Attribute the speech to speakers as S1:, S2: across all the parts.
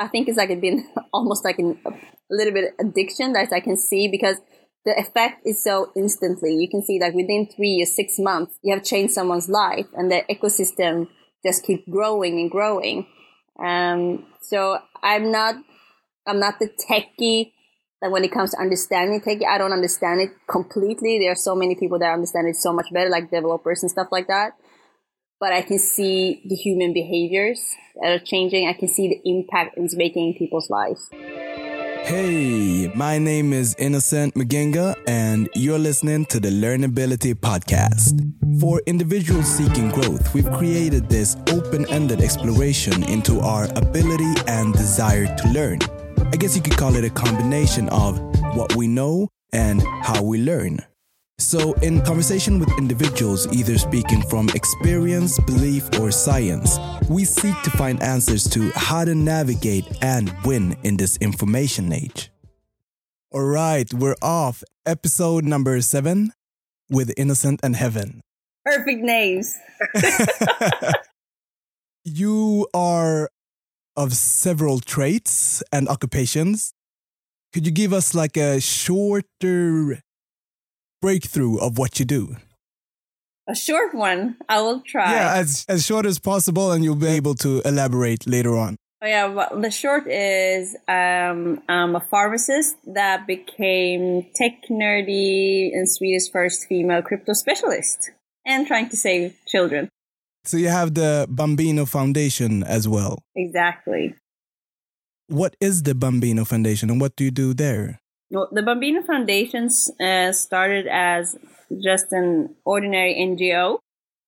S1: I think it's like it's been almost like an, a little bit addiction that I can see because the effect is so instantly. You can see that within three or six months, you have changed someone's life and the ecosystem just keep growing and growing. Um, so I'm not, I'm not the techie that when it comes to understanding techie, I don't understand it completely. There are so many people that understand it so much better, like developers and stuff like that. But I can see the human behaviors that are changing. I can see the impact it's making in people's lives.
S2: Hey, my name is Innocent Maginga, and you're listening to the Learnability Podcast. For individuals seeking growth, we've created this open ended exploration into our ability and desire to learn. I guess you could call it a combination of what we know and how we learn. So, in conversation with individuals either speaking from experience, belief, or science, we seek to find answers to how to navigate and win in this information age. All right, we're off. Episode number seven with Innocent and Heaven.
S1: Perfect names.
S2: you are of several traits and occupations. Could you give us like a shorter breakthrough of what you do?
S1: A short one. I will try.
S2: Yeah, as, as short as possible, and you'll be able to elaborate later on.
S1: Oh, yeah, well, the short is um, I'm a pharmacist that became tech nerdy and Sweden's first female crypto specialist and trying to save children.
S2: So you have the Bambino Foundation as well.
S1: Exactly.
S2: What is the Bambino Foundation and what do you do there?
S1: Well, the Bambino Foundations uh, started as just an ordinary NGO.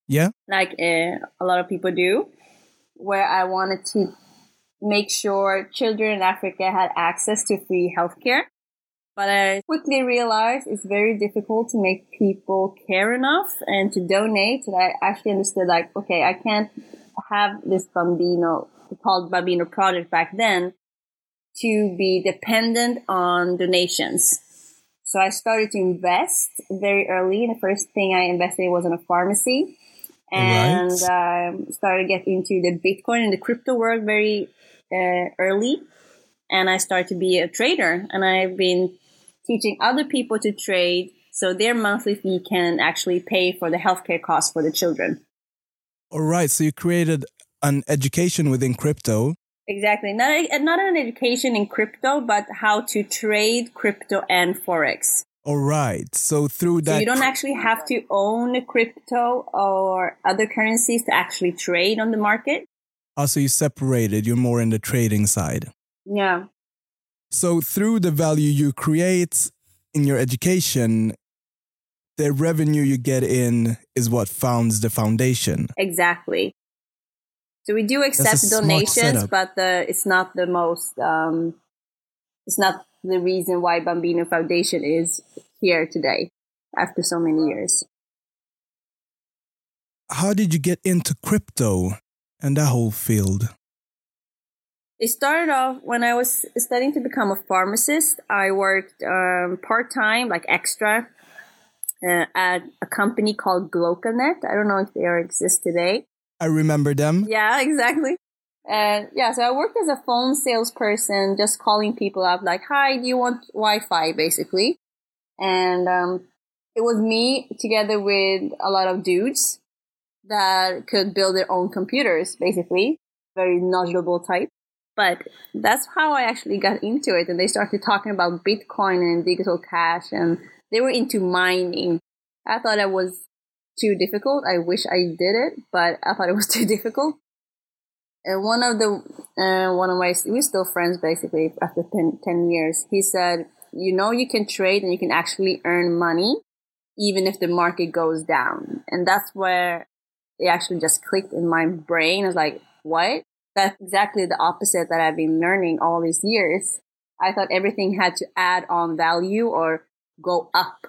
S2: Yeah.
S1: Like uh, a lot of people do, where I wanted to make sure children in Africa had access to free healthcare. But I quickly realized it's very difficult to make people care enough and to donate. And I actually understood like, okay, I can't have this Bambino called Bambino project back then to be dependent on donations. So I started to invest very early. The first thing I invested was in a pharmacy and right. um, started to get into the Bitcoin and the crypto world very uh, early. And I started to be a trader and I've been teaching other people to trade so their monthly fee can actually pay for the healthcare costs for the children.
S2: All right. So you created an education within crypto
S1: Exactly. Not not an education in crypto, but how to trade crypto and forex.
S2: All right. So through that,
S1: so you don't actually have to own crypto or other currencies to actually trade on the market.
S2: Ah, also, you separated. You're more in the trading side.
S1: Yeah.
S2: So through the value you create in your education, the revenue you get in is what founds the foundation.
S1: Exactly. So we do accept donations, but the it's not the most um, it's not the reason why Bambino Foundation is here today after so many years.
S2: How did you get into crypto and that whole field?
S1: It started off when I was studying to become a pharmacist. I worked um, part time, like extra, uh, at a company called Glocalnet. I don't know if they exist today.
S2: I remember them.
S1: Yeah, exactly. And yeah, so I worked as a phone salesperson, just calling people up like, "Hi, do you want Wi-Fi?" Basically, and um, it was me together with a lot of dudes that could build their own computers, basically, very knowledgeable type. But that's how I actually got into it, and they started talking about Bitcoin and digital cash, and they were into mining. I thought I was too difficult. I wish I did it, but I thought it was too difficult. And one of the, uh, one of my, we're still friends basically after 10, 10 years. He said, you know, you can trade and you can actually earn money even if the market goes down. And that's where it actually just clicked in my brain. I was like, what? That's exactly the opposite that I've been learning all these years. I thought everything had to add on value or go up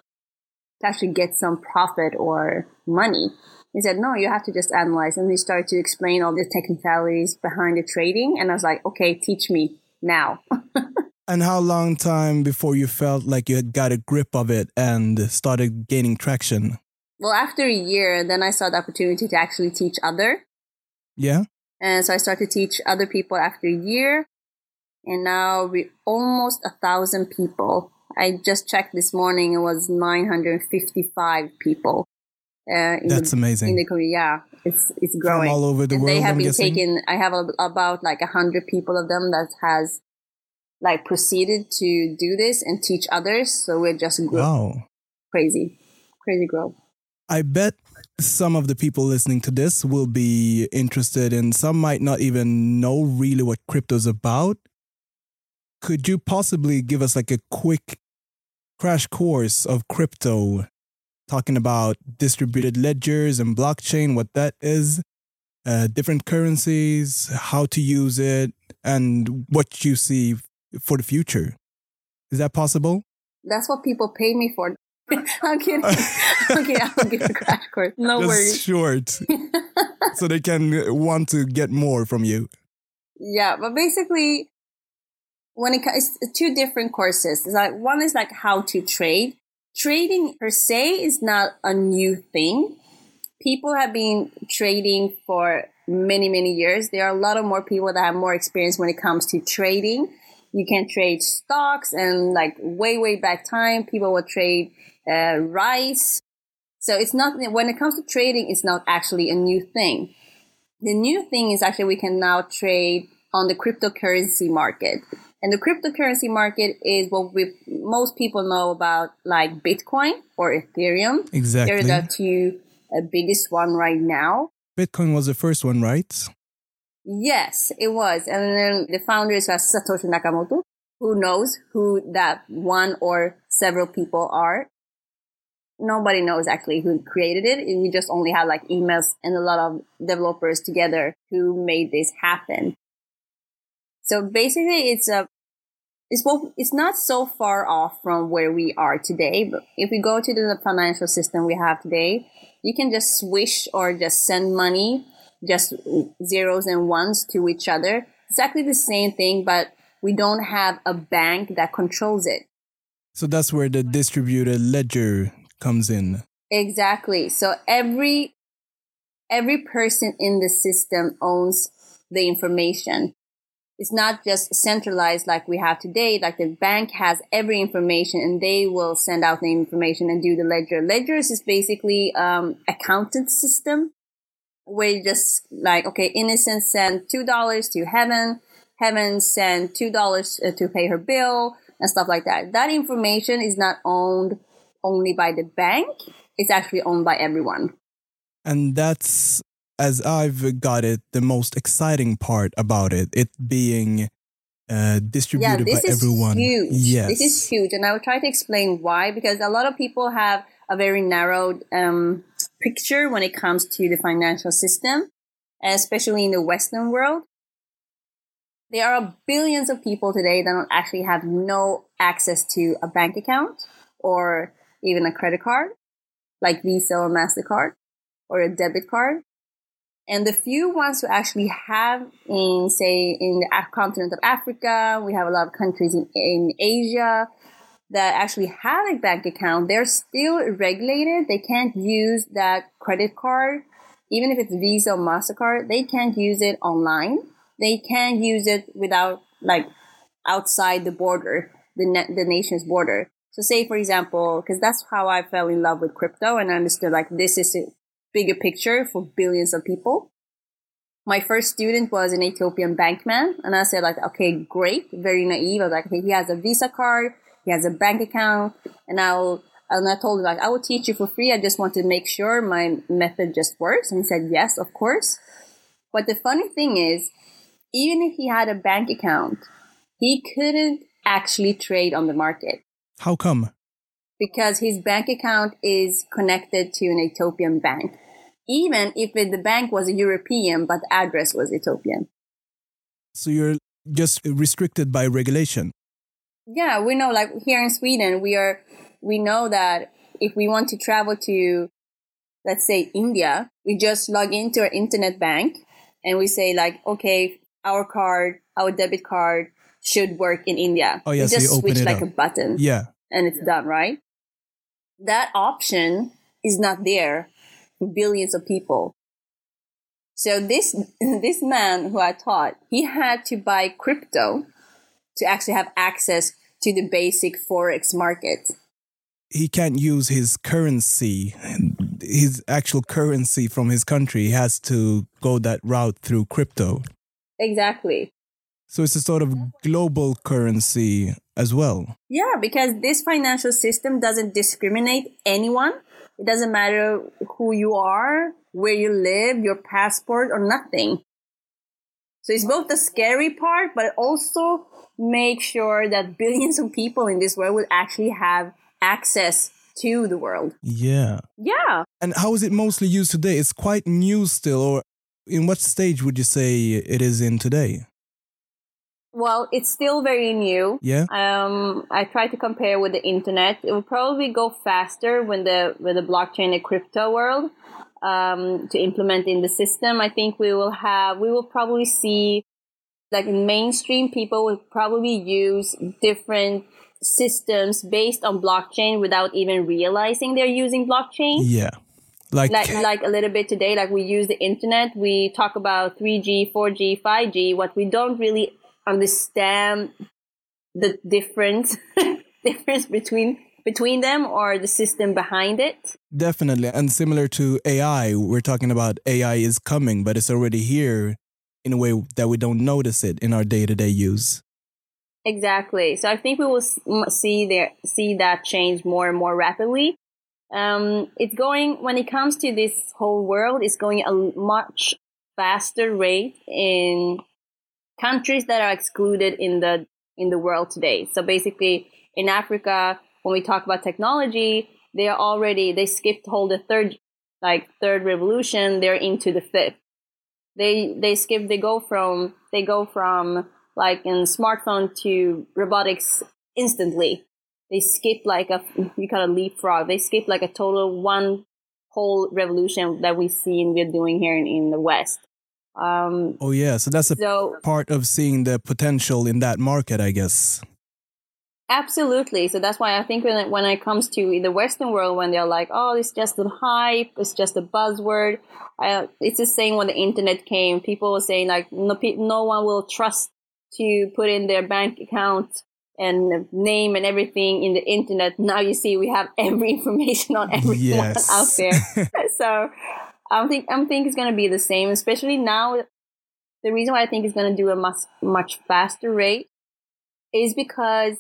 S1: to actually get some profit or money. He said, no, you have to just analyze. And he started to explain all the technicalities behind the trading. And I was like, okay, teach me now.
S2: and how long time before you felt like you had got a grip of it and started gaining traction?
S1: Well, after a year, then I saw the opportunity to actually teach other.
S2: Yeah.
S1: And so I started to teach other people after a year. and now we almost a thousand people. I just checked this morning; it was 955 people.
S2: Uh, That's
S1: the,
S2: amazing.
S1: In the community, yeah, it's it's growing
S2: From all over the
S1: and
S2: world.
S1: They have
S2: I'm
S1: been
S2: guessing?
S1: taken. I have a, about like a hundred people of them that has like proceeded to do this and teach others. So we're just growing.
S2: wow,
S1: crazy, crazy growth.
S2: I bet some of the people listening to this will be interested and some might not even know really what crypto's about. Could you possibly give us like a quick crash course of crypto talking about distributed ledgers and blockchain, what that is, uh, different currencies, how to use it, and what you see for the future. Is that possible?
S1: That's what people pay me for. I'm kidding. okay, I'll give a crash course. No
S2: Just
S1: worries.
S2: short, so they can want to get more from you.
S1: Yeah, but basically, when it comes, two different courses. It's like one is like how to trade. Trading per se is not a new thing. People have been trading for many, many years. There are a lot of more people that have more experience when it comes to trading. You can trade stocks and like way, way back time, people would trade uh, rice. So it's not, when it comes to trading, it's not actually a new thing. The new thing is actually we can now trade on the cryptocurrency market. And the cryptocurrency market is what we most people know about, like Bitcoin or Ethereum.
S2: Exactly.
S1: They're the two uh, biggest one right now.
S2: Bitcoin was the first one, right?
S1: Yes, it was. And then the founders are Satoshi Nakamoto. Who knows who that one or several people are? Nobody knows actually who created it. We just only have like emails and a lot of developers together who made this happen. So basically it's a it's both, it's not so far off from where we are today. But if we go to the financial system we have today, you can just swish or just send money, just zeros and ones to each other. Exactly the same thing, but we don't have a bank that controls it.
S2: So that's where the distributed ledger comes in.
S1: Exactly. So every every person in the system owns the information it's not just centralized like we have today. Like the bank has every information and they will send out the information and do the ledger. Ledgers is basically um accountant system where you just like okay, innocent send two dollars to heaven, heaven send two dollars uh, to pay her bill and stuff like that. That information is not owned only by the bank. It's actually owned by everyone.
S2: And that's as I've got it, the most exciting part about it, it being uh, distributed
S1: yeah, this
S2: by
S1: is
S2: everyone.
S1: Huge.
S2: Yes.
S1: This is huge. And I will try to explain why, because a lot of people have a very narrowed um, picture when it comes to the financial system, especially in the Western world. There are billions of people today that don't actually have no access to a bank account or even a credit card, like Visa or MasterCard or a debit card. And the few ones who actually have in, say, in the continent of Africa, we have a lot of countries in, in Asia that actually have a bank account. They're still regulated. They can't use that credit card, even if it's Visa or MasterCard, they can't use it online. They can't use it without, like, outside the border, the, na- the nation's border. So say, for example, because that's how I fell in love with crypto and I understood like this is bigger picture for billions of people. My first student was an Ethiopian bankman, and I said like, okay, great, very naive. I was like, okay, he has a Visa card, he has a bank account, and I'll and I told him like, I will teach you for free. I just want to make sure my method just works. And he said, yes, of course. But the funny thing is, even if he had a bank account, he couldn't actually trade on the market.
S2: How come?
S1: Because his bank account is connected to an Ethiopian bank even if it, the bank was European, but the address was Ethiopian.
S2: So you're just restricted by regulation.
S1: Yeah, we know, like here in Sweden, we are, we know that if we want to travel to, let's say India, we just log into our internet bank and we say like, okay, our card, our debit card should work in India.
S2: Oh yeah,
S1: we
S2: so
S1: just switch
S2: it
S1: like
S2: up.
S1: a button.
S2: Yeah.
S1: And it's done, right? That option is not there billions of people. So this this man who I taught, he had to buy crypto to actually have access to the basic forex market.
S2: He can't use his currency, his actual currency from his country. He has to go that route through crypto.
S1: Exactly.
S2: So it's a sort of global currency as well.
S1: Yeah, because this financial system doesn't discriminate anyone. It doesn't matter who you are, where you live, your passport, or nothing. So it's both the scary part, but also make sure that billions of people in this world will actually have access to the world.
S2: Yeah.
S1: Yeah.
S2: And how is it mostly used today? It's quite new still, or in what stage would you say it is in today?
S1: Well, it's still very new.
S2: Yeah.
S1: Um, I try to compare with the internet. It will probably go faster when the with the blockchain and crypto world um, to implement in the system. I think we will have we will probably see like mainstream people will probably use different systems based on blockchain without even realizing they're using blockchain.
S2: Yeah. Like,
S1: like like a little bit today like we use the internet we talk about 3g 4g 5g what we don't really understand the difference difference between between them or the system behind it?
S2: Definitely and similar to ai we're talking about ai is coming but it's already here in a way that we don't notice it in our day-to-day use.
S1: Exactly. So i think we will see there see that change more and more rapidly. Um, it's going when it comes to this whole world it's going a much faster rate in countries that are excluded in the in the world today. So basically, in Africa, when we talk about technology, they are already they skipped whole the third like third revolution. They're into the fifth. They they skip. They go from they go from like in smartphone to robotics instantly. They skip like a you call it leapfrog. They skip like a total one whole revolution that we've seen we're doing here in, in the West.
S2: Um, oh yeah, so that's a so, part of seeing the potential in that market, I guess.
S1: Absolutely. So that's why I think when it, when it comes to the Western world, when they're like, "Oh, it's just a hype, it's just a buzzword," it's the same when the internet came. People were saying like, "No, no one will trust to put in their bank account and name and everything in the internet." Now you see, we have every information on everyone yes. out there. so I don't think I don't think it's to be the same, especially now. The reason why I think it's to do a much much faster rate is because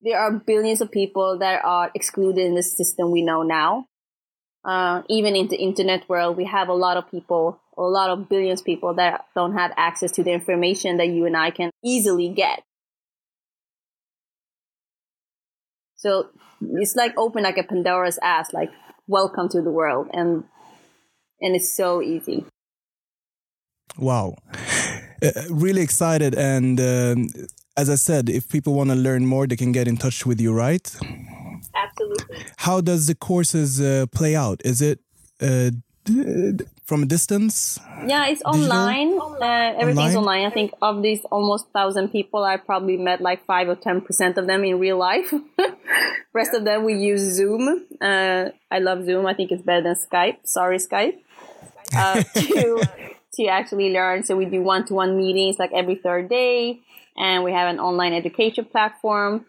S1: there are billions of people that are excluded in the system we know now. Uh, even in the internet world, we have a lot of people, a lot of billions of people that don't have access to the information that you and I can easily get. So it's like open like a Pandora's ass, like welcome to the world. And and it's so easy.
S2: Wow. Uh, really excited. And um, as I said, if people want to learn more, they can get in touch with you, right?
S1: Absolutely.
S2: How does the courses uh, play out? Is it uh, from a distance?
S1: Yeah, it's online. Uh, everything's online? online. I think of these almost thousand people, I probably met like five or ten percent of them in real life. Rest of them we use Zoom. Uh, I love Zoom. I think it's better than Skype. Sorry, Skype uh, to to actually learn. So we do one to one meetings like every third day, and we have an online education platform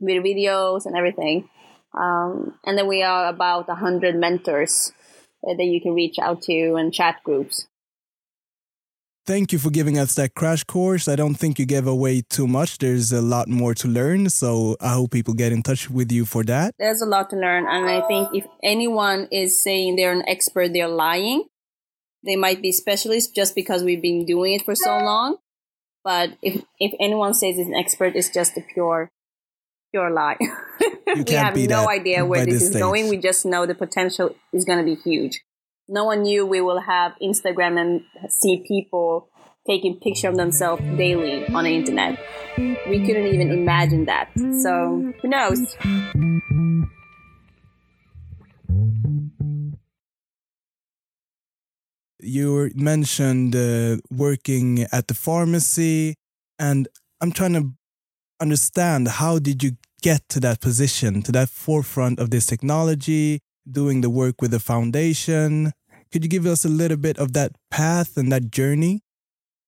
S1: with videos and everything. Um, and then we are about a hundred mentors that you can reach out to and chat groups.
S2: Thank you for giving us that crash course. I don't think you gave away too much. There's a lot more to learn. So I hope people get in touch with you for that.
S1: There's a lot to learn. And I think if anyone is saying they're an expert, they're lying. They might be specialists just because we've been doing it for so long. But if if anyone says it's an expert, it's just a pure pure lie. we have no idea where this, this is stage. going. We just know the potential is going to be huge. No one knew we will have Instagram and see people taking picture of themselves daily on the internet. We couldn't even imagine that. So who knows?
S2: You mentioned uh, working at the pharmacy, and I'm trying to understand how did you get to that position, to that forefront of this technology, doing the work with the foundation? Could you give us a little bit of that path and that journey?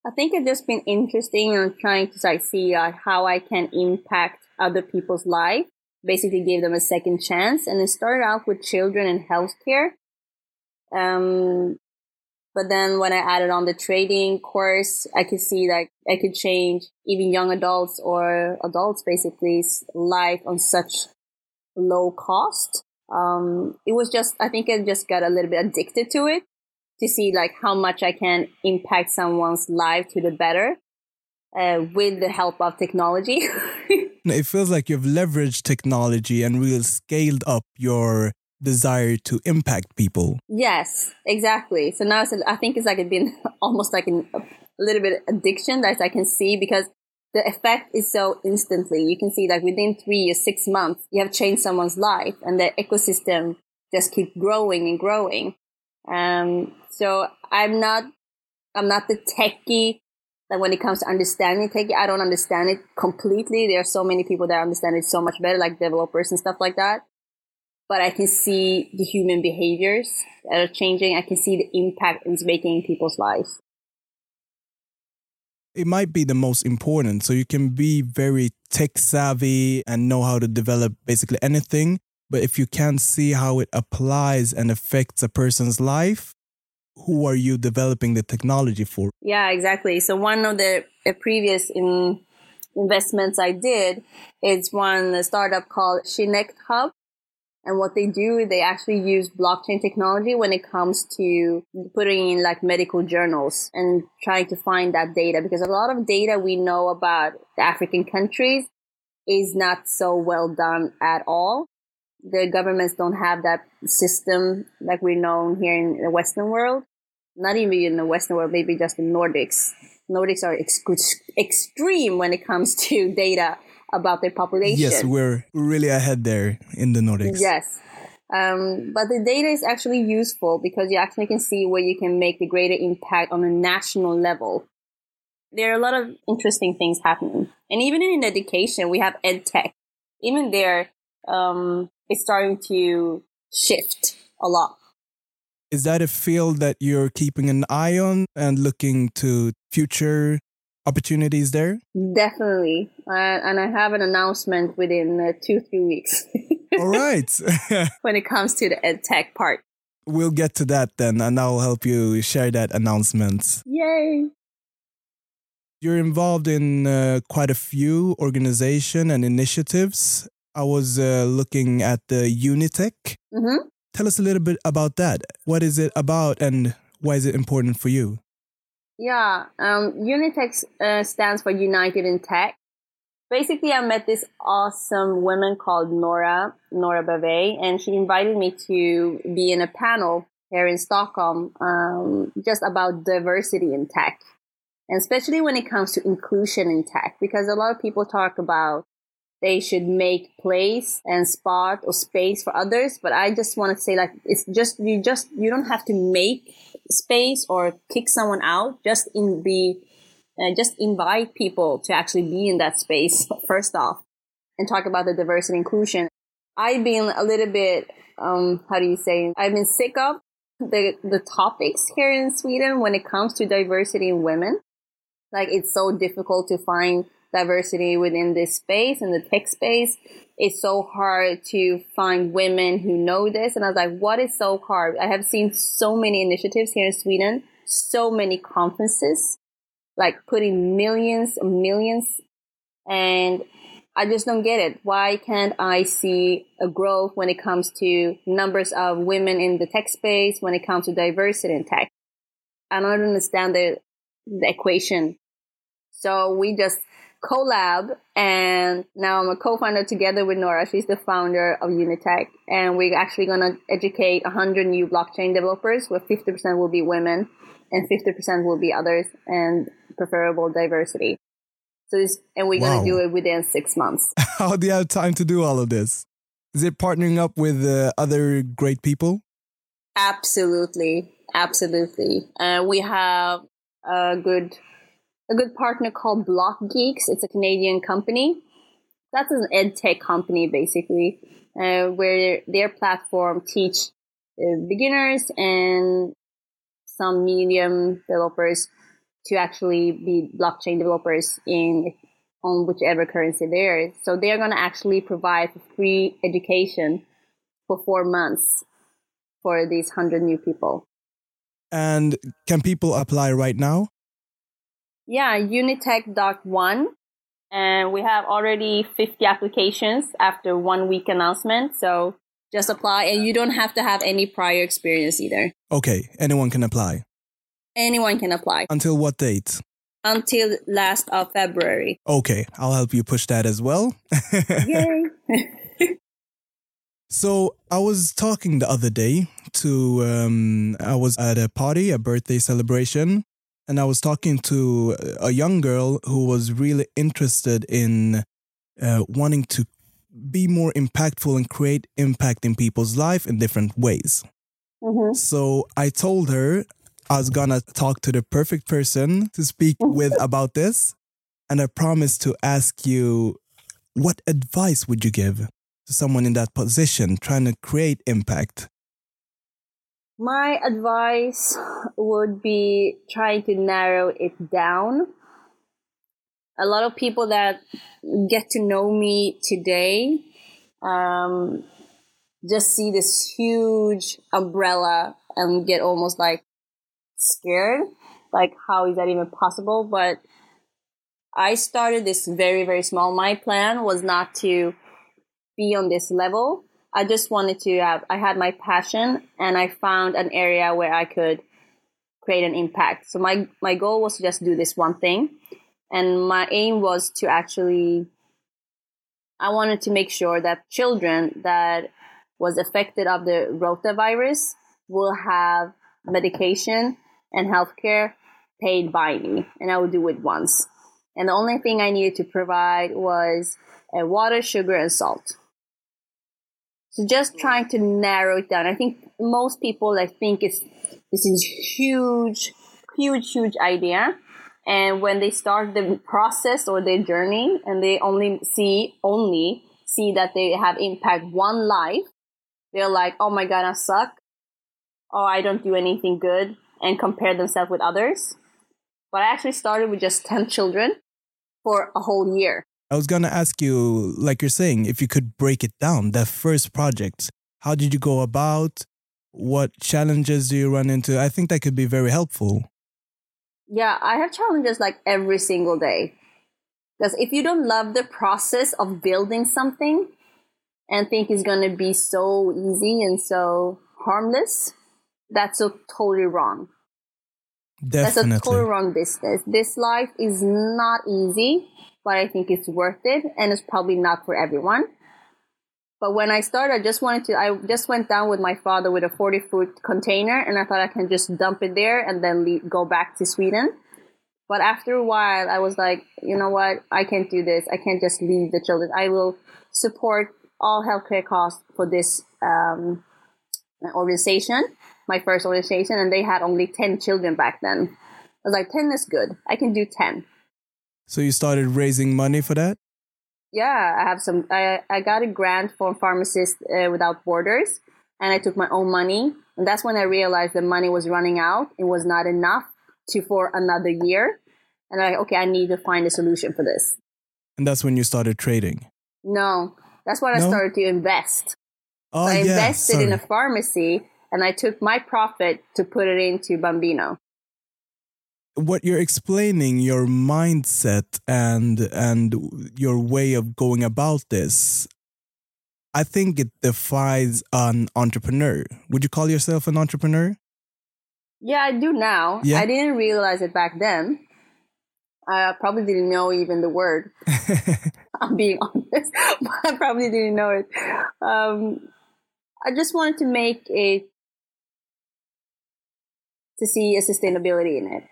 S1: I think it's just been interesting and trying to like see uh, how I can impact other people's life. Basically, give them a second chance, and it started out with children and healthcare. Um, but then when I added on the trading course, I could see that I could change even young adults or adults basically life on such low cost. Um, it was just, I think I just got a little bit addicted to it to see like how much I can impact someone's life to the better uh, with the help of technology.
S2: it feels like you've leveraged technology and really scaled up your desire to impact people.
S1: Yes, exactly. So now it's, I think it's like it's been almost like an, a little bit addiction that I can see because the effect is so instantly. You can see that within three or six months, you have changed someone's life and the ecosystem just keep growing and growing. Um, so I'm not, I'm not the techie that when it comes to understanding techie, I don't understand it completely. There are so many people that understand it so much better, like developers and stuff like that. But I can see the human behaviors that are changing. I can see the impact it's making in people's lives.
S2: It might be the most important. So you can be very tech savvy and know how to develop basically anything. But if you can't see how it applies and affects a person's life, who are you developing the technology for?
S1: Yeah, exactly. So one of the, previous in, investments I did is one startup called Chinect Hub. And what they do, they actually use blockchain technology when it comes to putting in like medical journals and trying to find that data because a lot of data we know about the African countries is not so well done at all the governments don't have that system like we know here in the Western world. Not even in the Western world, maybe just the Nordics. Nordics are ex- extreme when it comes to data about their population.
S2: Yes, we're really ahead there in the Nordics.
S1: Yes. Um, but the data is actually useful because you actually can see where you can make the greater impact on a national level. There are a lot of interesting things happening. And even in education, we have ed tech. Even there, um, is starting to shift a lot.
S2: Is that a field that you're keeping an eye on and looking to future opportunities there?
S1: Definitely. Uh, and I have an announcement within uh, two, three weeks.
S2: All right.
S1: when it comes to the ed tech part.
S2: We'll get to that then, and I'll help you share that announcement.
S1: Yay.
S2: You're involved in uh, quite a few organization and initiatives. I was uh, looking at the Unitech.
S1: Mm-hmm.
S2: Tell us a little bit about that. What is it about and why is it important for you?
S1: Yeah, um, Unitech uh, stands for United in Tech. Basically, I met this awesome woman called Nora, Nora Bave, and she invited me to be in a panel here in Stockholm um, just about diversity in tech. And especially when it comes to inclusion in tech, because a lot of people talk about they should make place and spot or space for others. But I just want to say like, it's just, you just, you don't have to make space or kick someone out. Just in be, uh, just invite people to actually be in that space first off and talk about the diversity inclusion. I've been a little bit, um, how do you say, I've been sick of the, the topics here in Sweden when it comes to diversity in women. Like it's so difficult to find diversity within this space and the tech space. It's so hard to find women who know this. And I was like, what is so hard? I have seen so many initiatives here in Sweden, so many conferences, like putting millions and millions. And I just don't get it. Why can't I see a growth when it comes to numbers of women in the tech space, when it comes to diversity in tech? I don't understand the, the equation. So we just collab and now I'm a co-founder together with Nora. She's the founder of Unitech and we're actually going to educate 100 new blockchain developers where 50% will be women and 50% will be others and preferable diversity. So this, and we're wow. going to do it within six months.
S2: How do you have time to do all of this? Is it partnering up with uh, other great people?
S1: Absolutely. Absolutely. Uh, we have a good a good partner called Block Geeks. It's a Canadian company. That's an ed tech company, basically, uh, where their platform teach uh, beginners and some medium developers to actually be blockchain developers in on whichever currency there is. So they're going to actually provide free education for four months for these 100 new people.
S2: And can people apply right now?
S1: Yeah, Unitech dot one, And we have already 50 applications after one week announcement. So just apply and you don't have to have any prior experience either.
S2: Okay, anyone can apply.
S1: Anyone can apply.
S2: Until what date?
S1: Until last of February.
S2: Okay, I'll help you push that as well.
S1: Yay.
S2: so I was talking the other day to, um, I was at a party, a birthday celebration, and I was talking to a young girl who was really interested in uh, wanting to be more impactful and create impact in people's life in different ways.
S1: Mm-hmm.
S2: So I told her I was gonna talk to the perfect person to speak with about this. And I promised to ask you what advice would you give to someone in that position trying to create impact?
S1: My advice would be trying to narrow it down. A lot of people that get to know me today um, just see this huge umbrella and get almost like scared. Like, how is that even possible? But I started this very, very small. My plan was not to be on this level. I just wanted to have, I had my passion and I found an area where I could create an impact. So my, my goal was to just do this one thing. And my aim was to actually, I wanted to make sure that children that was affected of the rotavirus will have medication and healthcare paid by me, and I would do it once. And the only thing I needed to provide was uh, water, sugar, and salt. So just mm. trying to narrow it down. I think most people I think it's this is huge, huge, huge idea. And when they start the process or their journey and they only see only see that they have impact one life, they're like, oh my god, I suck. Oh, I don't do anything good and compare themselves with others. But I actually started with just 10 children for a whole year.
S2: I was going to ask you, like you're saying, if you could break it down, that first project, how did you go about? What challenges do you run into? I think that could be very helpful.
S1: Yeah, I have challenges like every single day. Because if you don't love the process of building something and think it's going to be so easy and so harmless, that's so totally wrong.
S2: Definitely.
S1: That's a totally wrong business. This life is not easy, but I think it's worth it, and it's probably not for everyone. But when I started, I just wanted to. I just went down with my father with a forty foot container, and I thought I can just dump it there and then leave, go back to Sweden. But after a while, I was like, you know what? I can't do this. I can't just leave the children. I will support all healthcare costs for this um, organization my first organization, and they had only 10 children back then. I was like, 10 is good. I can do 10.
S2: So you started raising money for that?
S1: Yeah, I have some. I, I got a grant from Pharmacists uh, Without Borders, and I took my own money. And that's when I realized the money was running out. It was not enough to for another year. And I like, okay, I need to find a solution for this.
S2: And that's when you started trading?
S1: No, that's when no? I started to invest.
S2: Oh,
S1: so I invested in a pharmacy and I took my profit to put it into Bambino.
S2: What you're explaining, your mindset and and your way of going about this, I think it defies an entrepreneur. Would you call yourself an entrepreneur?
S1: Yeah, I do now.
S2: Yeah.
S1: I didn't realize it back then. I probably didn't know even the word. I'm being honest, but I probably didn't know it. Um, I just wanted to make it to see a sustainability in it.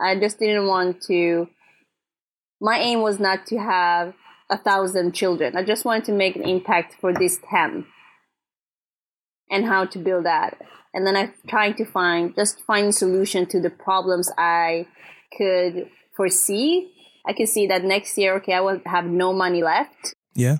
S1: I just didn't want to. My aim was not to have a thousand children. I just wanted to make an impact for this 10 and how to build that. And then I'm trying to find, just find a solution to the problems I could foresee. I could see that next year, okay, I will have no money left.
S2: Yeah.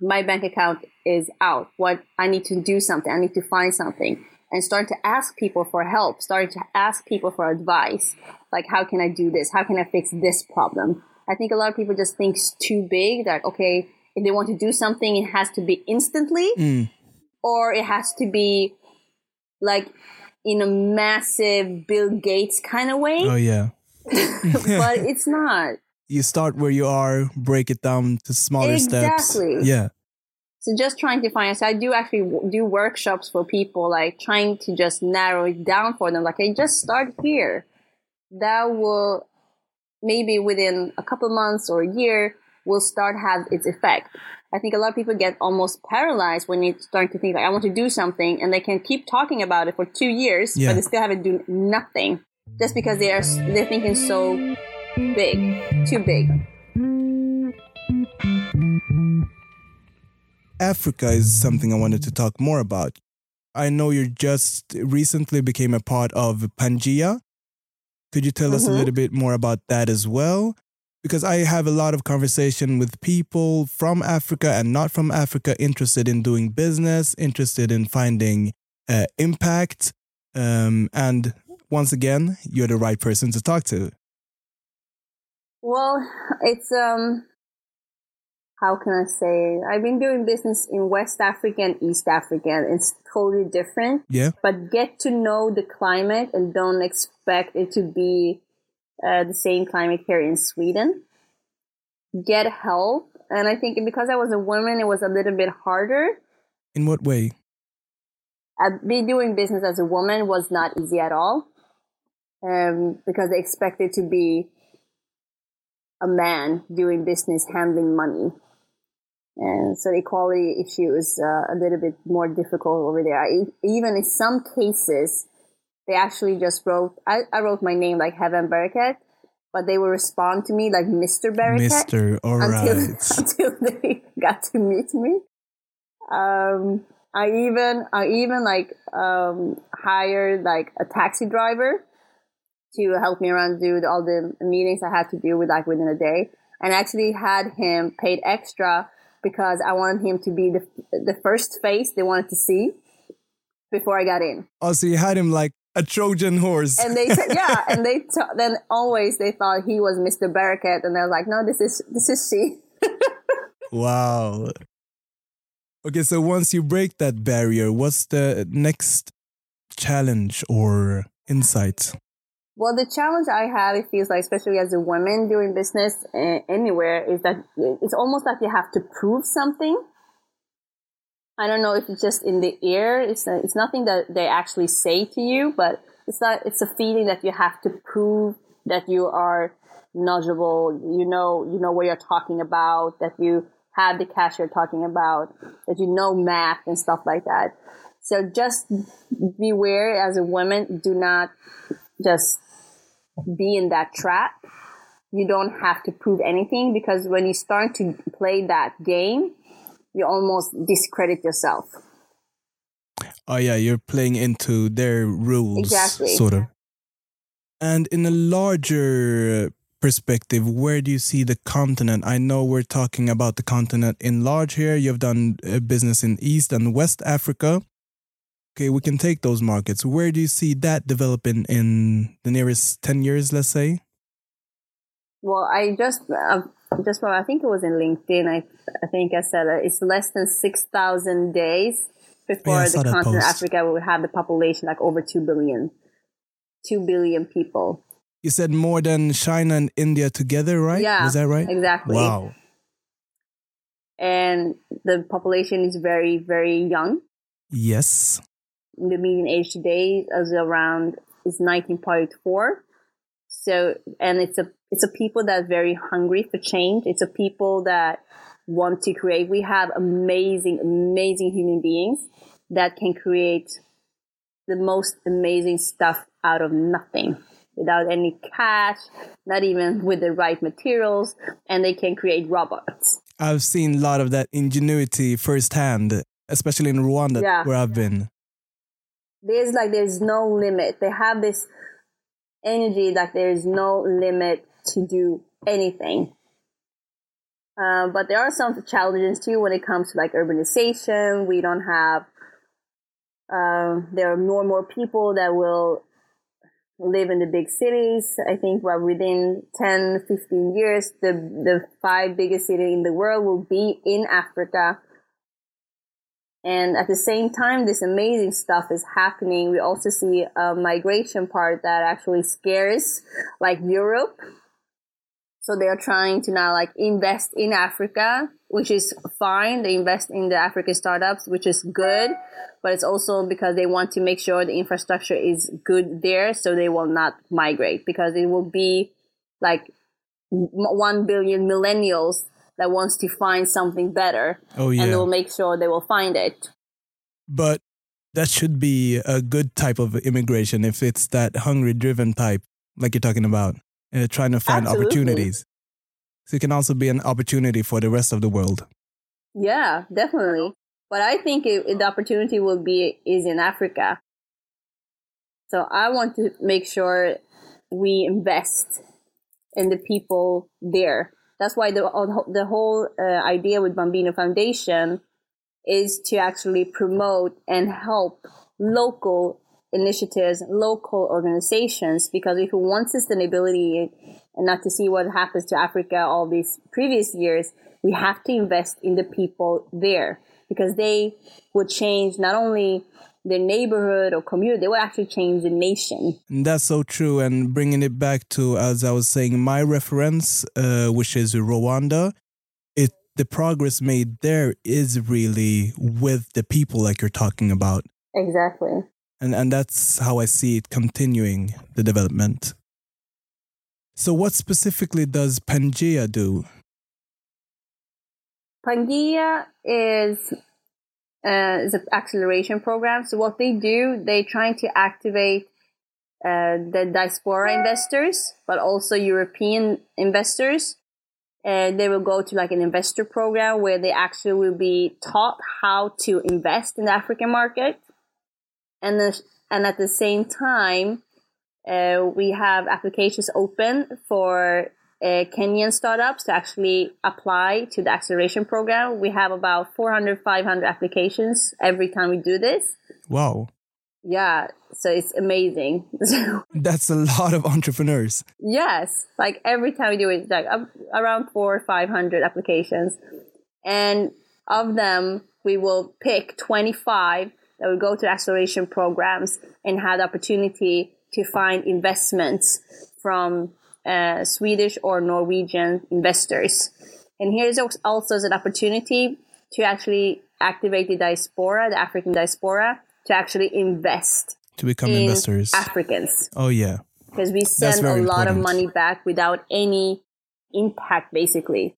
S1: My bank account is out. What I need to do something. I need to find something and start to ask people for help, starting to ask people for advice. Like, how can I do this? How can I fix this problem? I think a lot of people just think too big that, okay, if they want to do something, it has to be instantly
S2: Mm.
S1: or it has to be like in a massive Bill Gates kind of way.
S2: Oh yeah.
S1: but it's not.
S2: You start where you are, break it down to smaller steps.
S1: Exactly.
S2: Yeah.
S1: So just trying to find. So I do actually do workshops for people, like trying to just narrow it down for them. Like, hey, just start here. That will maybe within a couple months or a year will start have its effect. I think a lot of people get almost paralyzed when you start to think like I want to do something, and they can keep talking about it for two years,
S2: Yeah.
S1: but they still haven't done nothing just because they are they're thinking so big, too big.
S2: Africa is something I wanted to talk more about. I know you just recently became a part of Pangea. Could you tell us a
S1: Mhm.
S2: little bit more about that as well? Because I have a lot of conversation with people from Africa and not from Africa interested in doing business, interested in finding uh, impact. Um, and once again, you're the right person to talk to.
S1: Well, it's um how can I say? I've been doing business in West Africa and East Africa. and It's totally different.
S2: Yeah.
S1: But get to know the climate and don't expect it to be uh, the same climate here in Sweden. Get help. And I think because I was a woman, it was a little bit harder.
S2: In what way?
S1: Uh, be doing business as a woman was not easy at all. Um, because they expected to be a man doing business, handling money. And so the equality issue is uh, a little bit more difficult over there. I, even in some cases, they actually just wrote, I, I wrote my name like Heaven Barakat, but they would respond to me like Mr. Barakat
S2: Mr. All
S1: until,
S2: right.
S1: until they got to meet me. Um, I even I even like um, hired like a taxi driver to help me around do all the meetings I had to do with like within a day, and actually had him paid extra because I wanted him to be the the first face they wanted to see before I got in.
S2: Oh, also, you had him like a Trojan horse.
S1: And they said, yeah, and they t- then always they thought he was Mr. Barakat, and they're like, no, this is this is she.
S2: Wow. Okay, so once you break that barrier, what's the next challenge or insight?
S1: Well, the challenge I have, it feels like, especially as a woman doing business uh, anywhere, is that it's almost like you have to prove something. I don't know if it's just in the air. It's it's nothing that they actually say to you, but it's not. It's a feeling that you have to prove that you are knowledgeable. You know, you know what you're talking about. That you have the cash you're talking about. That you know math and stuff like that. So just beware as a woman. Do not just be in that trap. You don't have to prove anything because when you start to play that game, you almost discredit yourself.
S2: Oh, yeah, you're playing into their rules.
S1: Exactly.
S2: Sort of. And in a larger perspective, where do you see the continent? I know we're talking about the continent in large here. You've done uh, business in East and West Africa. Okay, we can take those markets. Where do you see that developing in the nearest 10 years, let's say?
S1: Well, I just uh, just I think it was in LinkedIn. I I think I said uh, it's less than six thousand days before
S2: Yeah,
S1: the continent
S2: post.
S1: Africa will have the population like over two billion. Two billion people.
S2: You said more than China and India together, right?
S1: Yeah,
S2: Was that right?
S1: exactly.
S2: Wow.
S1: And the population is very very young.
S2: Yes.
S1: The median age today is around is 19.4 so and it's a it's a people that are very hungry for change it's a people that want to create we have amazing amazing human beings that can create the most amazing stuff out of nothing without any cash not even with the right materials and they can create robots
S2: I've seen a lot of that ingenuity firsthand, especially in Rwanda,
S1: Yeah.
S2: where I've been.
S1: There's like there's no limit. They have this energy like there's no limit to do anything. Uh, but there are some challenges too when it comes to like urbanization. We don't have. Um, there are more and more people that will live in the big cities. I think well, within 10, 15 years, the, the five biggest cities in the world will be in Africa. And at the same time, this amazing stuff is happening. We also see a migration part that actually scares like Europe. So they are trying to now like invest in Africa, which is fine. They invest in the African startups, which is good but it's also because they want to make sure the infrastructure is good there so they will not migrate because it will be like 1 billion millennials that wants to find something better
S2: oh, yeah.
S1: and they will make sure they will find it
S2: but that should be a good type of immigration if it's that hungry driven type like you're talking about uh, trying to find Absolutely. opportunities so it can also be an opportunity for the rest of the world
S1: yeah definitely but I think it, the opportunity will be is in Africa. So I want to make sure we invest in the people there. That's why the the whole uh, idea with Bambino Foundation is to actually promote and help local initiatives, local organizations, because if we want sustainability and not to see what happens to Africa all these previous years, we have to invest in the people there because they would change not only their neighborhood or community, they would actually change the nation.
S2: That's so true. And bringing it back to, as I was saying, my reference, uh, which is Rwanda, it the progress made there is really with the people, like you're talking about.
S1: Exactly.
S2: And and that's how I see it continuing the development. So, what specifically does Pangea do?
S1: Pangea is uh, an acceleration program. So what they do, they're trying to activate uh, the diaspora investors, but also European investors. They will go to like an investor program where they actually will be taught how to invest in the African market. And then, and at the same time, uh, we have applications open for uh, Kenyan startups to actually apply to the acceleration program. We have about 400, 500 applications every time we do this.
S2: Wow.
S1: Yeah, so it's amazing.
S2: That's a lot of entrepreneurs.
S1: Yes, like every time we do it, like around four or 500 applications. And of them, we will pick 25 that will go to acceleration programs and have the opportunity to find investments from uh, Swedish or Norwegian investors. And here's also an opportunity to actually activate the diaspora, the African diaspora, to actually invest
S2: to become in investors,
S1: Africans.
S2: Oh yeah,
S1: because we send a lot of money back without any impact, basically.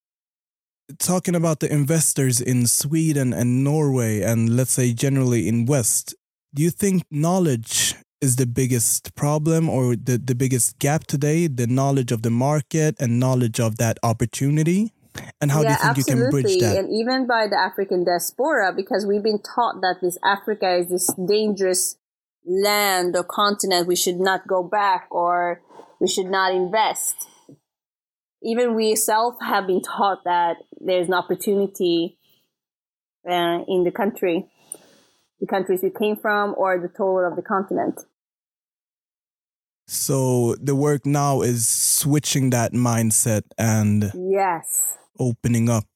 S2: Talking about the investors in Sweden and Norway, and let's say generally in West, do you think knowledge is the biggest problem or the, the biggest gap today the knowledge of the market and knowledge of that opportunity? And how yeah, do you think absolutely. you can bridge that?
S1: And even by the african diaspora because we've been taught that this africa is this dangerous land or continent we should not go back or we should not invest. Even we self have been taught that there's an opportunity uh, in the country the countries we came from or the total of the continent.
S2: So the work now is switching that mindset and
S1: yes,
S2: opening up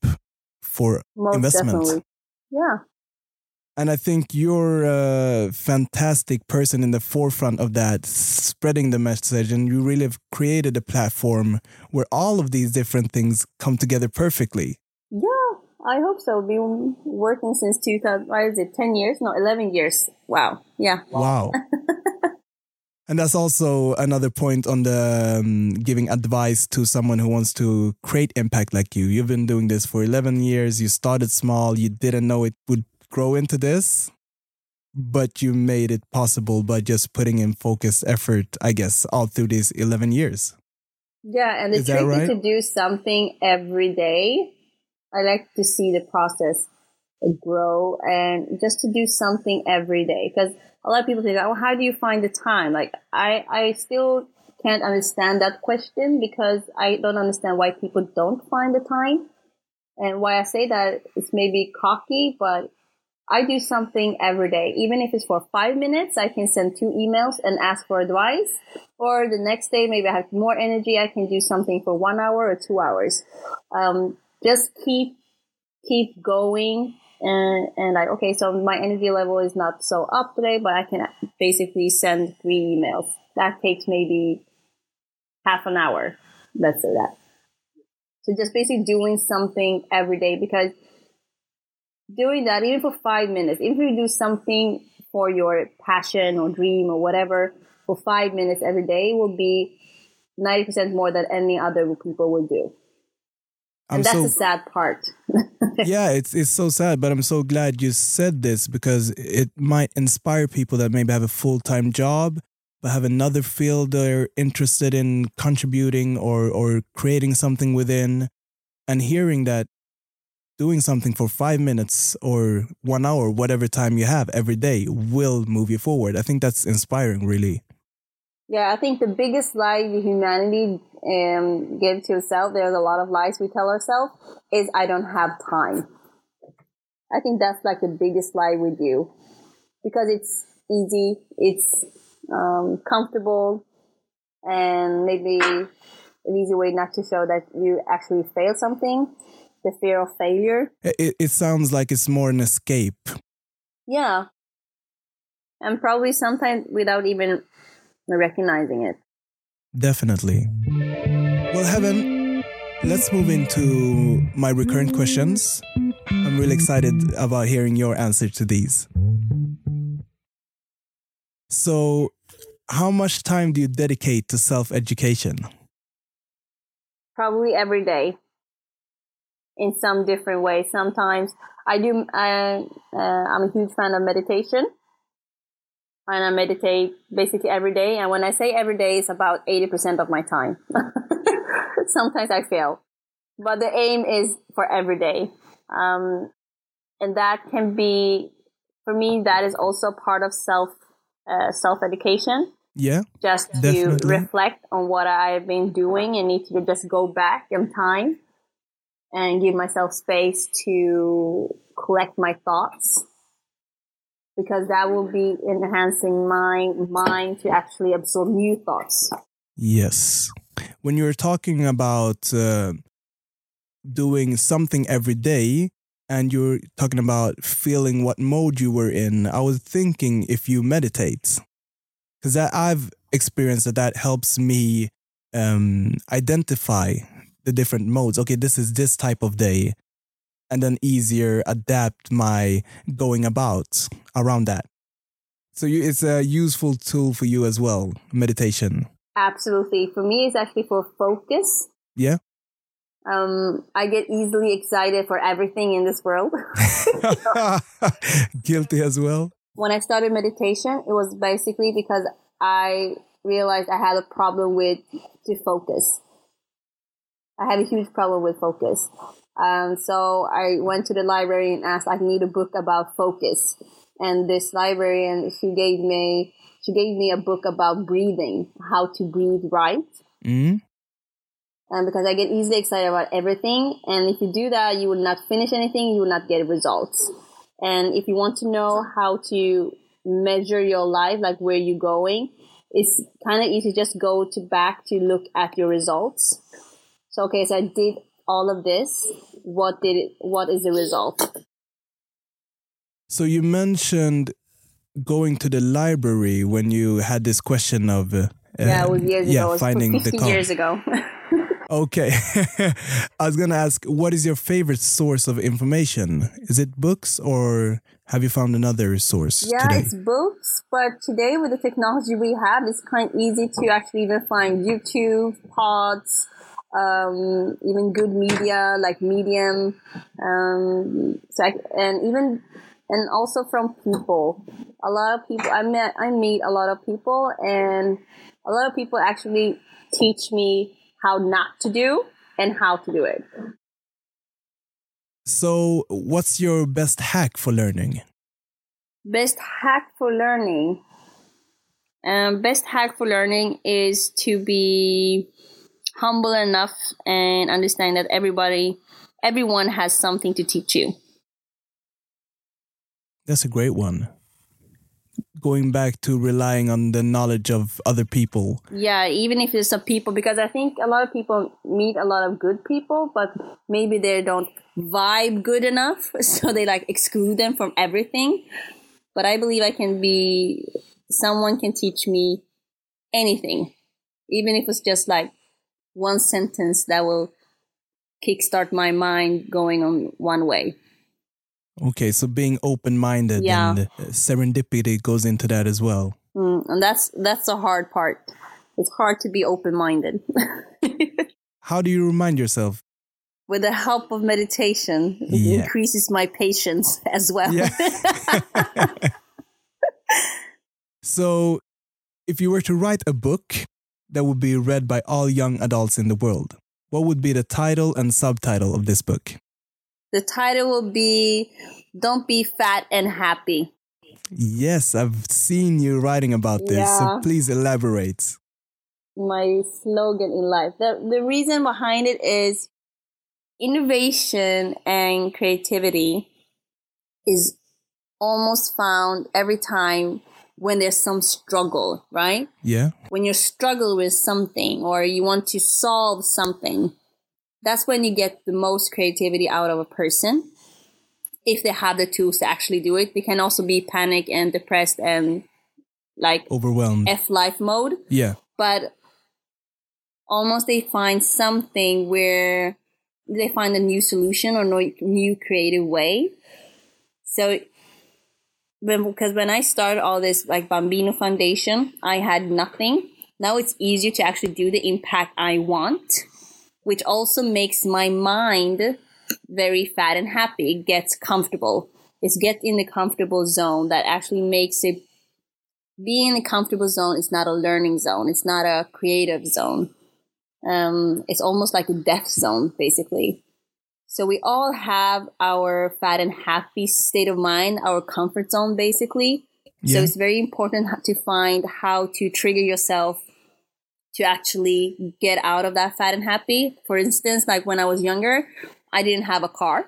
S2: for Most investment. Definitely.
S1: Yeah.
S2: And I think you're a fantastic person in the forefront of that, spreading the message. And you really have created a platform where all of these different things come together perfectly.
S1: I hope so. Been working since 2000, why is it, 10 years? No, 11 years. Wow. Yeah.
S2: Wow. and that's also another point on the um, giving advice to someone who wants to create impact like you. You've been doing this for 11 years. You started small. You didn't know it would grow into this, but you made it possible by just putting in focused effort, I guess, all through these 11 years.
S1: Yeah. And the is trick right? is to do something every day I like to see the process grow and just to do something every day because a lot of people say, "Oh, how do you find the time?" Like I, I still can't understand that question because I don't understand why people don't find the time. And why I say that it's maybe cocky, but I do something every day. Even if it's for five minutes, I can send two emails and ask for advice. Or the next day, maybe I have more energy. I can do something for one hour or two hours. Um, just keep, keep going. And, and like, okay, so my energy level is not so up today, but I can basically send three emails. That takes maybe half an hour. Let's say that. So just basically doing something every day because doing that, even for five minutes, even if you do something for your passion or dream or whatever for five minutes every day will be 90% more than any other people would do. And I'm that's so, the sad part.
S2: yeah, it's it's so sad, but I'm so glad you said this because it might inspire people that maybe have a full time job but have another field they're interested in contributing or or creating something within, and hearing that doing something for five minutes or one hour, whatever time you have every day, will move you forward. I think that's inspiring, really.
S1: Yeah, I think the biggest lie humanity um, gives to itself, there's a lot of lies we tell ourselves, is I don't have time. I think that's like the biggest lie we do because it's easy, it's um, comfortable, and maybe an easy way not to show that you actually failed something the fear of failure.
S2: It, it sounds like it's more an escape.
S1: Yeah. And probably sometimes without even recognizing it.
S2: Definitely. Well, Heaven, let's move into my recurrent questions. I'm really excited about hearing your answer to these. So, how much time do you dedicate to self education?
S1: Probably every day in some different ways. Sometimes I do, I, uh, I'm a huge fan of meditation. And I meditate basically every day. And when I say every day, it's about 80% of my time. Sometimes I fail. But the aim is for every day. Um, and that can be, for me, that is also part of self, uh, self education.
S2: Yeah.
S1: Just definitely. to reflect on what I've been doing and need to just go back in time and give myself space to collect my thoughts because that will be enhancing my mind to actually absorb new thoughts.
S2: Yes. When you're talking about uh, doing something every day and you're talking about feeling what mode you were in, I was thinking if you meditate, because I've experienced that that helps me um, identify the different modes. Okay, this is this type of day, and then easier adapt my going about around that. So you, it's a useful tool for you as well, meditation.
S1: Absolutely. For me, it's actually for focus.
S2: Yeah.
S1: Um, I get easily excited for everything in this world.
S2: Guilty as well.
S1: When I started meditation, it was basically because I realized I had a problem with to focus. I had a huge problem with focus. Um, so I went to the library and asked, I need a book about focus. And this librarian, she gave me, she gave me a book about breathing, how to breathe right. Mm-hmm. And because I get easily excited about everything. And if you do that, you will not finish anything. You will not get results. And if you want to know how to measure your life, like where you're going, it's kind of easy. Just go to back to look at your results so okay, so I did all of this. What did it? What is the result?
S2: So you mentioned going to the library when you had this question of uh,
S1: yeah, it was years yeah, ago. finding the years ago.
S2: okay, I was gonna ask, what is your favorite source of information? Is it books or have you found another source?
S1: Yeah,
S2: today?
S1: it's books, but today with the technology we have, it's kind of easy to actually even find YouTube, pods, um, even good media like Medium, um, and even and also from people. A lot of people I met, I meet a lot of people, and a lot of people actually teach me how not to do and how to do it.
S2: So, what's your best hack for learning?
S1: Best hack for learning. Um, best hack for learning is to be humble enough and understand that everybody, everyone has something to teach you.
S2: That's a great one. Going back to relying on the knowledge of other people.
S1: Yeah, even if it's some people, because I think a lot of people meet a lot of good people, but maybe they don't vibe good enough, so they like exclude them from everything. But I believe I can be, someone can teach me anything, even if it's just like one sentence that will kickstart my mind going on one way.
S2: Okay, so being open-minded
S1: Yeah.
S2: and serendipity goes into that as well.
S1: Mm, and that's that's the hard part. It's hard to be open-minded.
S2: How do you remind yourself?
S1: With the help of meditation, it
S2: Yeah.
S1: increases my patience as well.
S2: Yeah. So, if you were to write a book that would be read by all young adults in the world, what would be the title and subtitle of this book?
S1: the title will be "Don't Be Fat and Happy."
S2: Yes, I've seen you writing about this, so please elaborate.
S1: my slogan in life. The the reason behind it is innovation and creativity is almost found every time when there's some struggle, right?
S2: Yeah?
S1: When you struggle with something or you want to solve something, that's when you get the most creativity out of a person. If they have the tools to actually do it, they can also be panic and depressed and like
S2: Overwhelmed.
S1: F life mode
S2: yeah.
S1: but almost they find something where they find a new solution or no new creative way. So, because when I started all this like Bambino Foundation, I had nothing. Now it's easier to actually do the impact I want, which also makes my mind very fat and happy. It gets comfortable. It's get in the comfortable zone that actually makes it being in a comfortable zone is not a learning zone. It's not a creative zone. Um, it's almost like a death zone, basically. So we all have our fat and happy state of mind, our comfort zone, basically.
S2: Yeah.
S1: So it's very important to find how to trigger yourself to actually get out of that fat and happy. For instance, like when I was younger, I didn't have a car.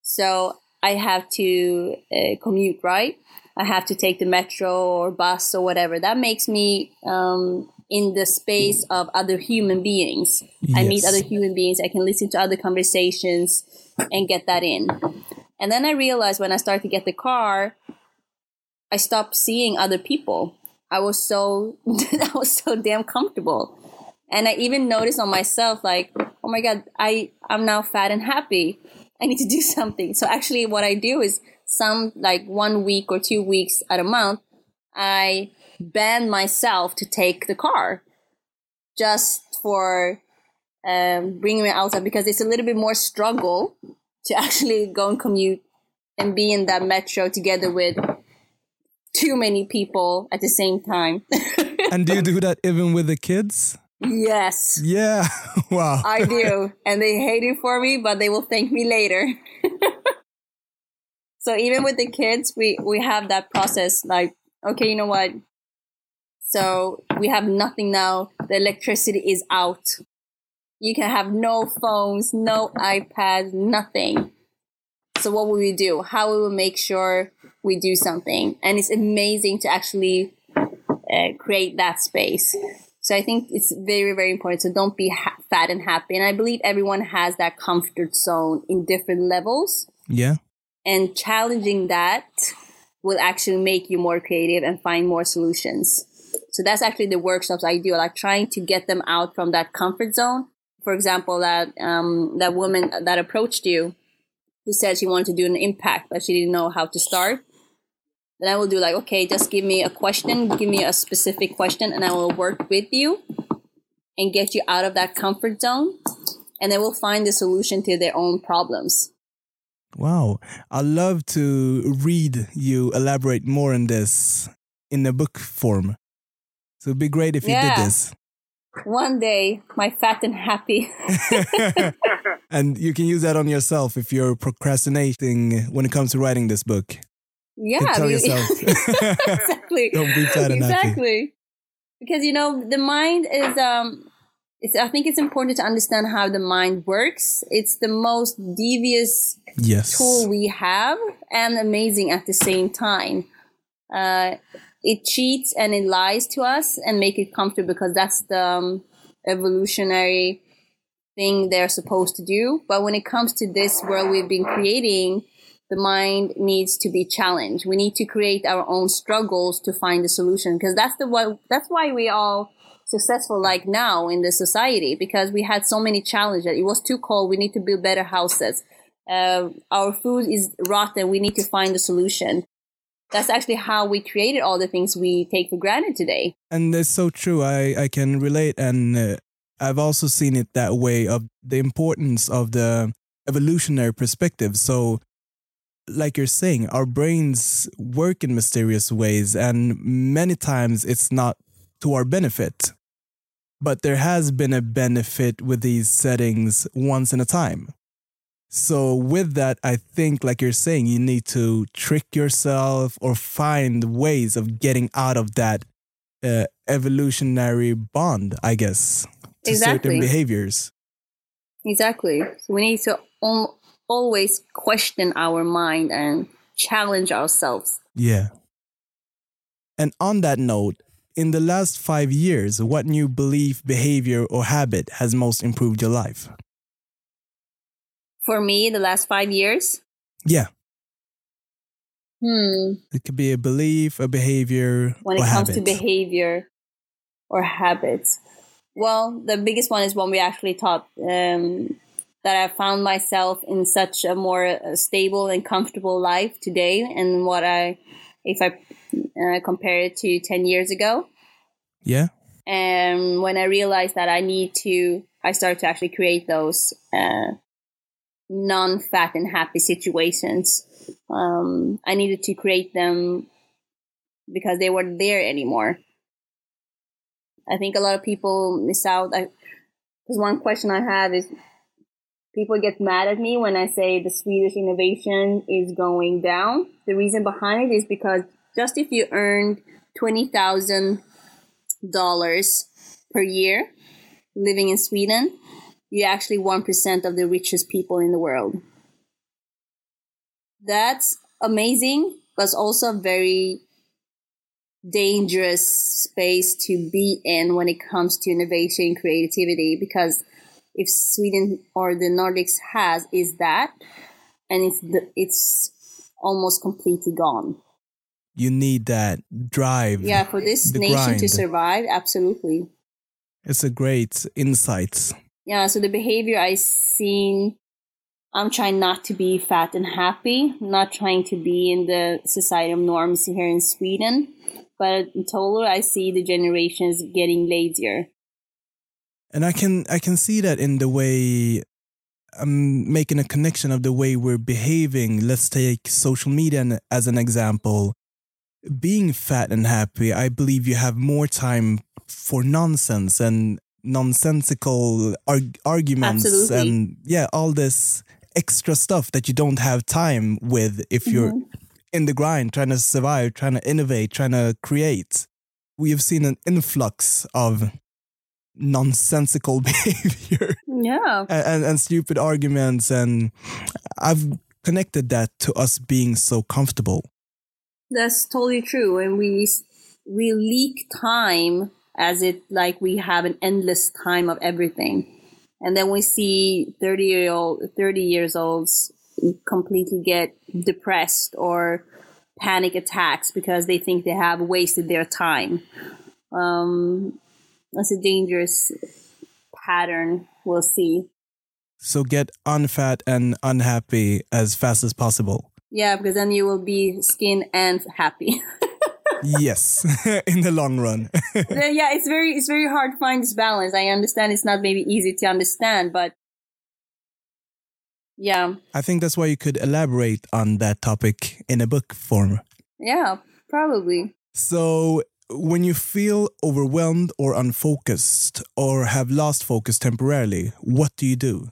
S1: So I have to uh, commute, right? I have to take the metro or bus or whatever. That makes me um, in the space of other human beings. I meet other human beings. I can listen to other conversations and get that in. And then I realized when I started to get the car, I stopped seeing other people. I was so I was so damn comfortable. And I even noticed on myself like, oh my god, I I'm now fat and happy. I need to do something. So actually what I do is some like one week or two weeks at a month, I ban myself to take the car just for um, bringing me outside because it's a little bit more struggle to actually go and commute and be in that metro together with too many people at the same time.
S2: And do you do that even with the kids?
S1: yes,
S2: Yeah. wow.
S1: I do. and they hate it for me, but they will thank me later. so even with the kids, we, we have that process like, okay, you know what? So we have nothing now. The electricity is out. You can have no phones, no iPads, nothing. So what will we do? How will we make sure we do something? And it's amazing to actually uh, create that space. So I think it's very, very important. So don't be ha- fat and happy. And I believe everyone has that comfort zone in different levels.
S2: yeah.
S1: And challenging that will actually make you more creative and find more solutions. So that's actually the workshops I do, like trying to get them out from that comfort zone. For example, that um, that woman that approached you, who said she wanted to do an impact, but she didn't know how to start. Then I will do like, okay, just give me a question, give me a specific question, and I will work with you and get you out of that comfort zone, and they will find the solution to their own problems.
S2: Wow. I'd love to read you elaborate more on this in a book form. So it'd be great if you did this.
S1: One day, my fat and happy.
S2: and you can use that on yourself if you're procrastinating when it comes to writing this book.
S1: Yeah,
S2: tell yourself.
S1: exactly.
S2: Don't be fat and happy.
S1: exactly. Because you know the mind is um, it's. I think it's important to understand how the mind works. It's the most devious
S2: Yes.
S1: tool we have, and amazing at the same time. Uh, it cheats and it lies to us and make it comfortable because that's the um, evolutionary thing they're supposed to do. But when it comes to this world we've been creating, the mind needs to be challenged. We need to create our own struggles to find a solution because that's the what that's why we all successful like now in the society because we had so many challenges. It was too cold. We need to build better houses. Uh, our food is rotten. We need to find a solution. That's actually how we created all the things we take for granted today.
S2: And it's so true. I, I can relate. And uh, I've also seen it that way of the importance of the evolutionary perspective. So, like you're saying, our brains work in mysterious ways, and many times it's not to our benefit. But there has been a benefit with these settings once in a time. So, with that, I think, like you're saying, you need to trick yourself or find ways of getting out of that uh, evolutionary bond, I guess, to
S1: Exactly.
S2: certain behaviors.
S1: Exactly. So we need to al- always question our mind and challenge ourselves.
S2: Yeah. And on that note, in the last five years, what new belief, behavior, or habit has most improved your life?
S1: For me, the last five years,
S2: Yeah,
S1: hmm,
S2: it could be a belief, a behavior,
S1: when it
S2: or
S1: comes
S2: habit.
S1: to behavior or habits, well, the biggest one is one we actually taught um, that I found myself in such a more uh, stable and comfortable life today, and what I, if I uh, compare it to ten years ago,
S2: yeah,
S1: and when I realized that I need to, I started to actually create those uh, non-fat and happy situations. Um, I needed to create them because they weren't there anymore. I think a lot of people miss out. Because one question I have is, people get mad at me when I say the Swedish innovation is going down. The reason behind it is because just if you earned twenty thousand dollars per year living in Sweden, you're actually 1% of the richest people in the world. That's amazing, but it's also a very dangerous space to be in when it comes to innovation and creativity because if Sweden or the Nordics has is that and it's the, it's almost completely gone.
S2: you need that drive.
S1: Yeah, for this nation to survive, absolutely.
S2: It's a great insight.
S1: Yeah, so the behavior I seen, I'm trying not to be fat and happy, not trying to be in the societal norms here in Sweden. But in total, I see the generations getting lazier.
S2: And I can I can see that in the way I'm making a connection of the way we're behaving. Let's take social media as an example. Being fat and happy, I believe you have more time for nonsense and nonsensical arg- arguments
S1: Absolutely.
S2: and yeah, all this extra stuff that you don't have time with if you're
S1: Mhm.
S2: in the grind, trying to survive, trying to innovate, trying to create. We have seen an influx of nonsensical behavior
S1: Yeah,
S2: and, and, and stupid arguments. And I've connected that to us being so comfortable.
S1: that's totally true. And we we leak time as it like we have an endless time of everything, and then we see thirty year old thirty years olds completely get depressed or panic attacks because they think they have wasted their time. Um, that's a dangerous pattern. We'll see.
S2: So get unfat and unhappy as fast as possible.
S1: Yeah, because then you will be skin and happy.
S2: yes, in the long run.
S1: Yeah, it's very it's very hard to find this balance. I understand it's not maybe easy to understand, but yeah,
S2: I think that's why you could elaborate on that topic in a book form.
S1: yeah, probably.
S2: So, when you feel overwhelmed or unfocused or have lost focus temporarily, what do you do?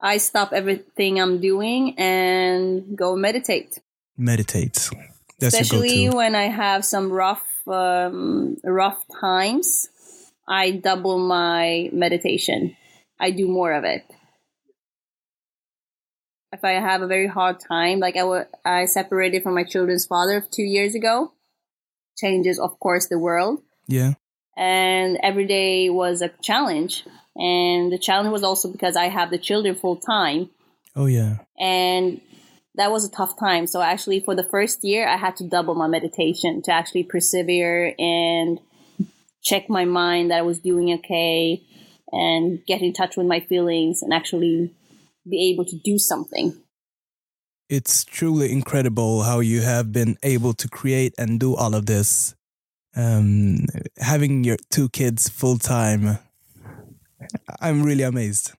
S1: I stop everything I'm doing and go meditate.
S2: Meditate. That's
S1: Especially when I have some rough um, rough times, I double my meditation. I do more of it. if I have a very hard time, like I wa- I separated from my children's father two years ago, changes, of course, the world.
S2: Yeah.
S1: And every day was a challenge. And the challenge was also because I have the children full time.
S2: Oh yeah.
S1: And that was a tough time. So actually, for the first year, I had to double my meditation to actually persevere and check my mind that I was doing okay and get in touch with my feelings and actually be able to do something.
S2: It's truly incredible how you have been able to create and do all of this. Um, having your two kids full time, I'm really amazed.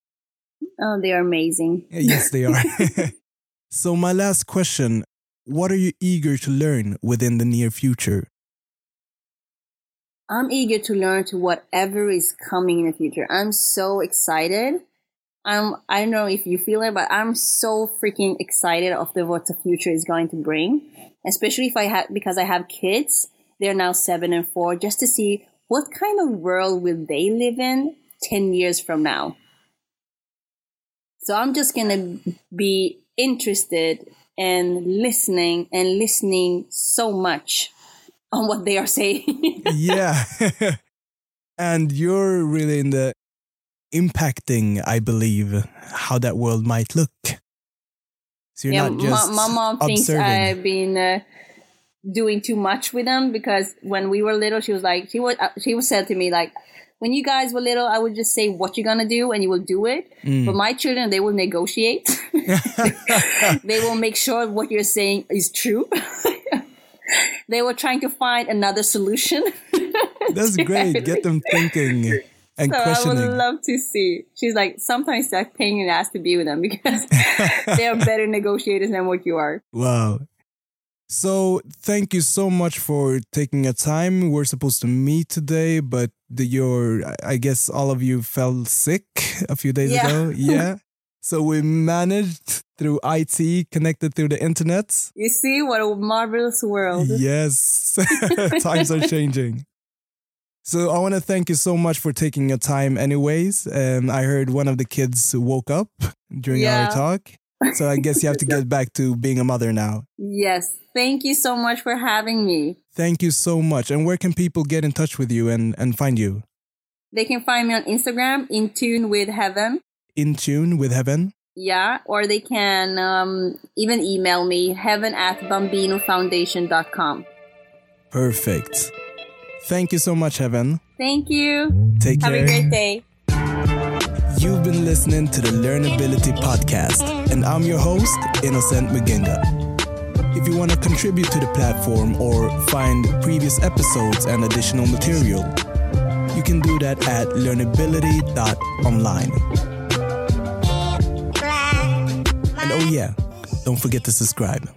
S1: Oh, they are amazing.
S2: Yes, they are. so, my last question What are you eager to learn within the near future?
S1: I'm eager to learn to whatever is coming in the future. I'm so excited. I'm I don't know if you feel it, but I'm so freaking excited of the what the future is going to bring. Especially if I have because I have kids. They're now seven and four, just to see what kind of world will they live in ten years from now. So I'm just gonna be interested and listening and listening so much on what they are saying.
S2: yeah. and you're really in the impacting, I believe, how that world might look. So you're
S1: yeah,
S2: not just
S1: my, my mom thinks. I've been uh, doing too much with them because when we were little, she was like, she was, uh, she was said to me like, when you guys were little, I would just say what you're gonna do and you will do it.
S2: Mm.
S1: But my children, they will negotiate. they will make sure what you're saying is true. they were trying to find another solution.
S2: That's great. Get them thinking and
S1: so I would love to see. She's like, sometimes like pain in the ass to be with them because they are better negotiators than what you are.
S2: Wow. So thank you so much for taking a time. We're supposed to meet today, but the, your I guess all of you fell sick a few days
S1: Yeah.
S2: ago. Yeah. so we managed through IT, connected through the internet.
S1: You see what a marvelous world.
S2: Yes. Times are changing. So I want to thank you so much for taking your time anyways. Um, I heard one of the kids woke up during
S1: Yeah.
S2: our talk. So I guess you have to get back to being a mother now.
S1: Yes. Thank you so much for having me.
S2: Thank you so much. And where can people get in touch with you and, and find you?
S1: They can find me on Instagram, in tune with heaven.
S2: In tune with heaven?
S1: Yeah. Or they can um, even email me, heaven at bambinofoundation.com.
S2: Perfect. Thank you so much, Heaven.
S1: Thank you.
S2: Take
S1: Have
S2: care.
S1: Have a great day.
S2: You've been listening to the Learnability Podcast, and I'm your host, Innocent Maginga. If you want to contribute to the platform or find previous episodes and additional material, you can do that at learnability.online. And oh, yeah, don't forget to subscribe.